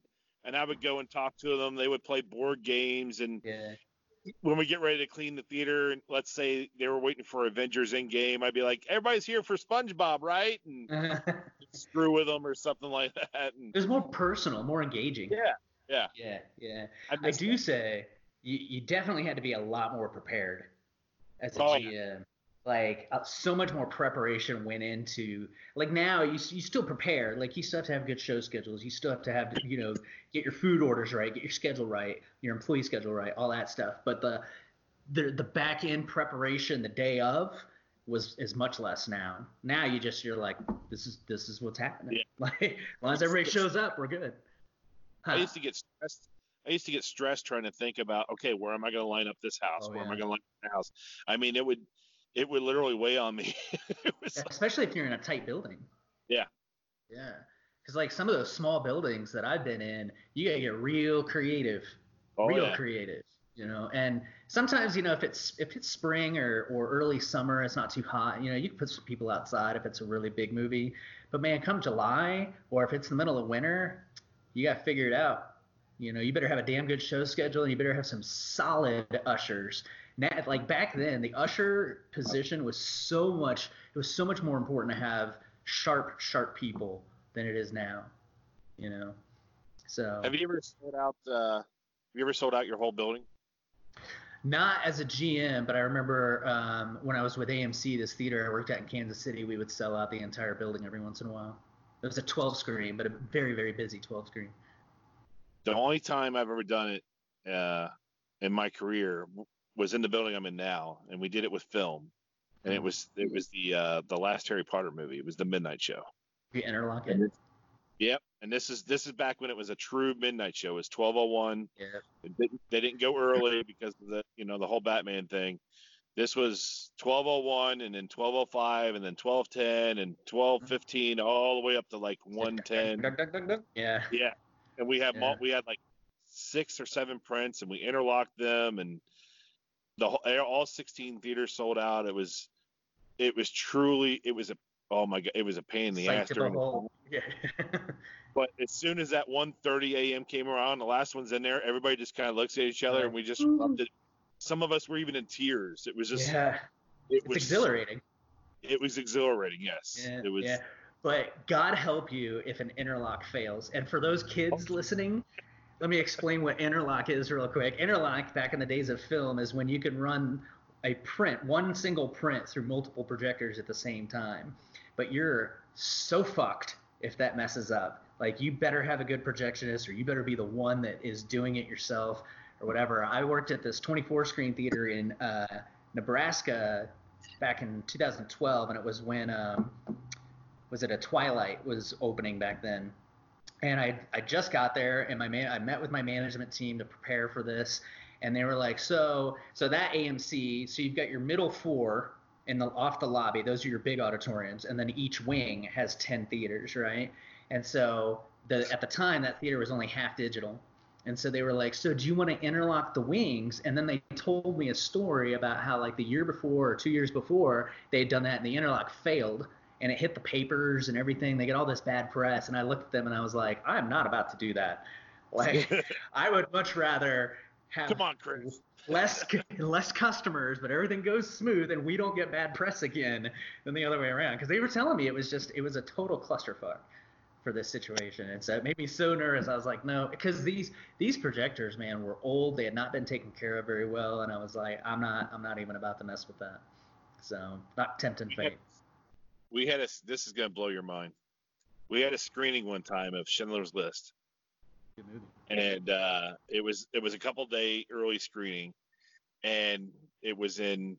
and I would go and talk to them. They would play board games and yeah, when we get ready to clean the theater and let's say they were waiting for Avengers Endgame, I'd be like, everybody's here for SpongeBob, right? And screw with them or something like that. And was more personal, more engaging. yeah, yeah. yeah, yeah. I, I do that. say you, you definitely had to be a lot more prepared as a Oh, GM. Like uh, so much more preparation went into like now you you still prepare like you still have to have good show schedules you still have to have you know get your food orders right get your schedule right your employee schedule right all that stuff but the the the back end preparation the day of was is much less now now you just you're like this is this is what's happening Yeah. like as long as everybody shows up we're good I used to get stressed. I used to get stressed trying to think about, okay, where am I going to line up this house? Oh, where am I going to line up the house? I mean, it would, it would literally weigh on me. was like, especially if you're in a tight building. Yeah. Yeah. Because like some of those small buildings that I've been in, you gotta get real creative, oh, real yeah. creative, you know. And sometimes, you know, if it's if it's spring or or early summer, it's not too hot. You know, you can put some people outside if it's a really big movie. But man, come July or if it's the middle of winter, you gotta figure it out. You know, you better have a damn good show schedule, and you better have some solid ushers. Now, like back then, the usher position was so much. It was so much more important to have sharp, sharp people than it is now. You know, so Have you ever sold out? Uh, have you ever sold out your whole building? not as a GM, but I remember um, when I was with AMC, this theater I worked at in Kansas City, we would sell out the entire building every once in a while. It was a 12 screen, but a very, very busy 12 screen. The only time I've ever done it uh, in my career was in the building I'm in now, and we did it with film, and it was it was the uh, the last Harry Potter movie. It was the Midnight Show. You interlock it. And Yep, and this is this is back when it was a true midnight show. It was 12:01. Yeah. Didn't, they didn't go early because of the you know the whole Batman thing. This was 12:01 and then 12:05 and then 12:10 and 12:15 all the way up to like 110. Duck, duck, duck, duck. Yeah. Yeah, and we had Yeah. we had like six or seven prints and we interlocked them and the all 16 theaters sold out. It was it was truly it was a oh my god it was a pain in the ass during the behold. Yeah. but as soon as that 1:30 a.m. came around, the last one's in there. Everybody just kind of looks at each other, and we just loved it. Some of us were even in tears. It was just, yeah. it It's was exhilarating. It was exhilarating. Yes, Yeah, it was. yeah. But God help you if an interlock fails. And for those kids oh. listening, let me explain what interlock is real quick. Interlock, back in the days of film, is when you can run a print, one single print through multiple projectors at the same time. But you're so fucked if that messes up. Like you better have a good projectionist, or you better be the one that is doing it yourself, or whatever. I worked at this 24 screen theater in uh, Nebraska back in 2012, and it was when um, was it a Twilight was opening back then, and I I just got there, and my man I met with my management team to prepare for this, and they were like, so so that AMC, so you've got your middle four in the off the lobby, those are your big auditoriums, and then each wing has 10 theaters, right? And so the at the time that theater was only half digital. And so they were like, "So do you want to interlock the wings?" And then they told me a story about how like the year before or two years before they had done that, and the interlock failed, and it hit the papers and everything. They get all this bad press, and I looked at them and I was like, "I'm not about to do that. Like, I would much rather have Come on, Chris. less less customers, but everything goes smooth, and we don't get bad press again than the other way around." Because they were telling me it was just it was a total clusterfuck for this situation, and so it made me so nervous. I was like, "No," because these these projectors, man, were old. They had not been taken care of very well, and I was like, "I'm not I'm not even about to mess with that." So not tempting fate. We had a. This is gonna blow your mind. We had a screening one time of Schindler's List, and uh, it was it was a couple day early screening, and it was in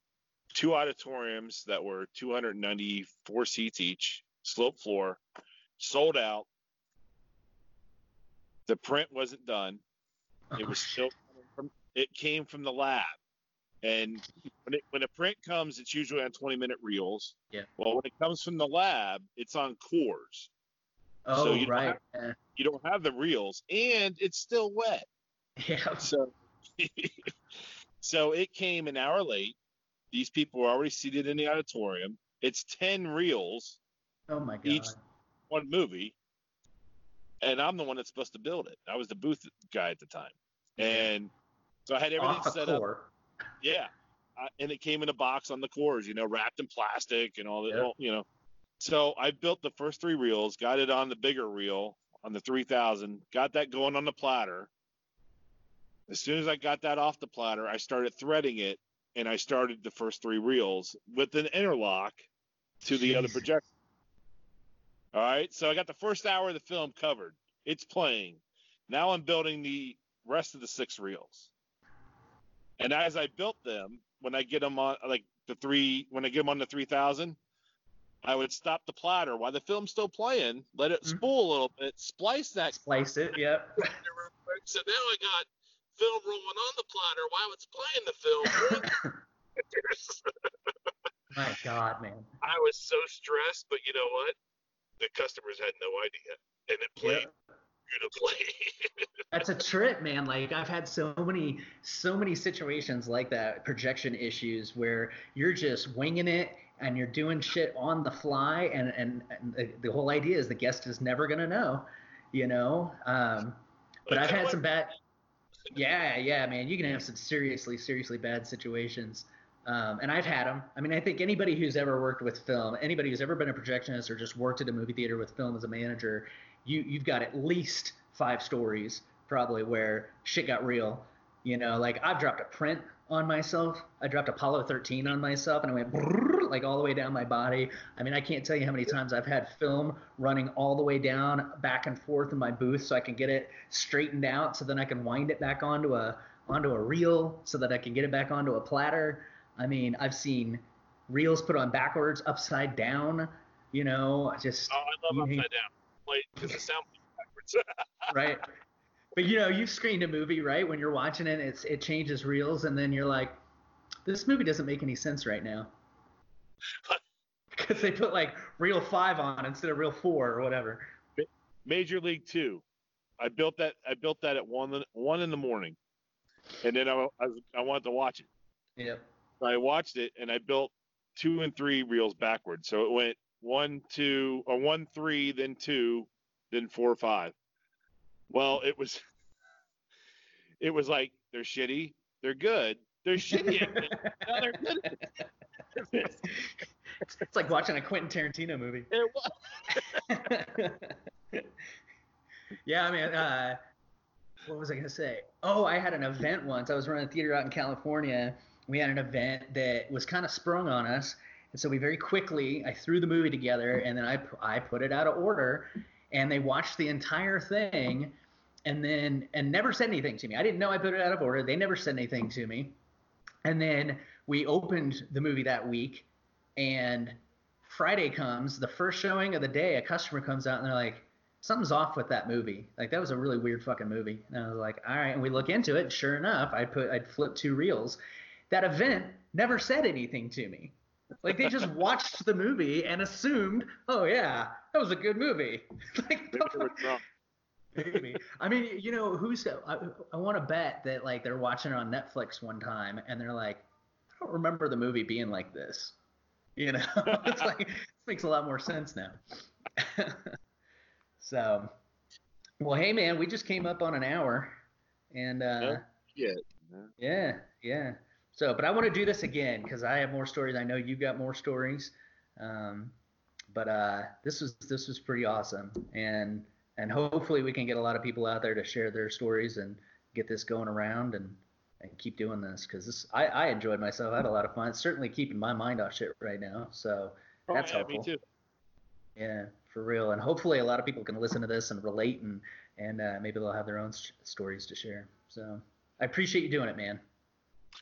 two auditoriums that were 294 seats each, slope floor, sold out. The print wasn't done. It Oh, was still from. It came from the lab, and when it, when a print comes, it's usually on 20 minute reels. Yeah. Well, when it comes from the lab, it's on cores. Oh, so you don't right. You don't have the reels, and it's still wet. Yeah. So, so it came an hour late. These people were already seated in the auditorium. It's 10 reels, Oh my god. Each- one movie, and I'm the one that's supposed to build it. I was the booth guy at the time, and so I had everything Off set up. Yeah, I, and it came in a box on the cores, you know, wrapped in plastic and all that, you know. So I built the first three reels, got it on the bigger reel on the 3000, got that going on the platter. As soon as I got that off the platter, I started threading it, and I started the first three reels with an interlock to the other projector. All right, so I got the first hour of the film covered. It's playing. Now I'm building the rest of the six reels. And as I built them, when I get them on like the three, when I get them on the 3000, I would stop the platter while the film's still playing, let it Mhm. spool a little bit, splice that Splice it. Yep. So now I got film rolling on the platter while it's playing the film. My God, man. I was so stressed, but you know what? The customers had no idea, and it played Yep. Beautifully. That's a trip, man. Like I've had so many, so many situations like that, projection issues where you're just winging it and you're doing shit on the fly, and and, and the, the whole idea is the guest is never gonna know, you know. Um, but I've had some bad. Yeah, yeah, man. You can have some seriously, seriously bad situations. Um, and I've had them. I mean, I think anybody who's ever worked with film, anybody who's ever been a projectionist or just worked at a movie theater with film as a manager, you you've got at least five stories probably where shit got real. You know, like I've dropped a print on myself. I dropped Apollo 13 on myself, and I went like all the way down my body. I mean, I can't tell you how many times I've had film running all the way down, back and forth in my booth, so I can get it straightened out, so then I can wind it back onto a onto a reel, so that I can get it back onto a platter. I mean, I've seen reels put on backwards, upside down. You know, just Oh, I love upside down. Like, because the sound backwards. right? But you know, you've screened a movie, right? When you're watching it, it's it changes reels, and then you're like, this movie doesn't make any sense right now. Because they put like reel five on instead of reel four or whatever. Major League Two. I built that. I built that at one one in the morning, and then I, I, was- I wanted to watch it. Yep. So I watched it, and I built two and three reels backwards. So it went one, two, or one, three, then two, then four, five. Well, it was. It was like they're shitty, they're good, they're shitty, now they're good. it's, it's like watching a Quentin Tarantino movie. It was. yeah, I mean, uh, what was I gonna say? Oh, I had an event once. I was running a theater out in California. We had an event that was kind of sprung on us, and so we very quickly I threw the movie together, and then I I put it out of order, and they watched the entire thing, and then and never said anything to me. I didn't know I put it out of order. They never said anything to me, and then we opened the movie that week, and Friday comes, the first showing of the day, a customer comes out and they're like, something's off with that movie. Like that was a really weird fucking movie. And I was like, all right. And we look into it. Sure enough, I put, I'd flip two reels. That event never said anything to me. Like they just watched the movie and assumed, oh yeah, that was a good movie. like, Maybe it was wrong. Maybe. I mean, you know, who's I, I want to bet that like they're watching it on Netflix one time and they're like, I don't remember the movie being like this. You know, it's like this makes a lot more sense now. so, well, hey man, we just came up on an hour, and uh, shit. yeah, yeah. So, but I want to do this again because I have more stories. I know you've got more stories. Um, but uh, this was this was pretty awesome, and and hopefully we can get a lot of people out there to share their stories and get this going around and and keep doing this because this I, I enjoyed myself. I had a lot of fun. It's certainly keeping my mind off shit right now. So Oh, That's yeah, helpful. me too. yeah, for real. And hopefully a lot of people can listen to this and relate and and uh, maybe they'll have their own sh- stories to share. So I appreciate you doing it, man.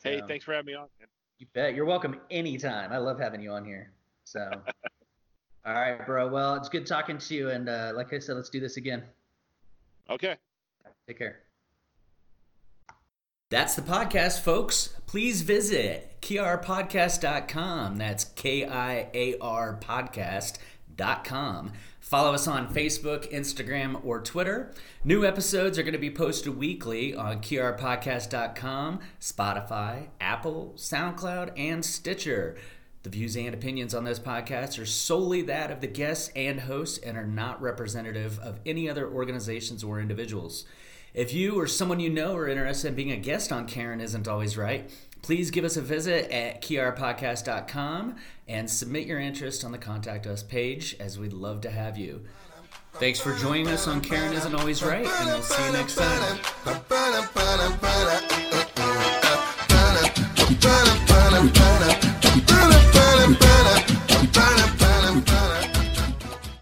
Hey, So- thanks for having me on. Man. You bet. You're welcome anytime. I love having you on here. So, all right, bro. Well, it's good talking to you. And uh, like I said, let's do this again. Okay. Take care. That's the podcast, folks. Please visit kiarpodcast.com. That's K I A R podcast.com. Follow us on Facebook, Instagram, or Twitter. New episodes are going to be posted weekly on kiarpodcast.com, Spotify, Apple, SoundCloud, and Stitcher. The views and opinions on this podcast are solely that of the guests and hosts and are not representative of any other organizations or individuals. If you or someone you know are interested in being a guest on Karen Isn't Always Right, Please give us a visit at kiarpodcast.com and submit your interest on the Contact Us page, as we'd love to have you. Thanks for joining us on Karen Isn't Always Right, and we'll see you next time.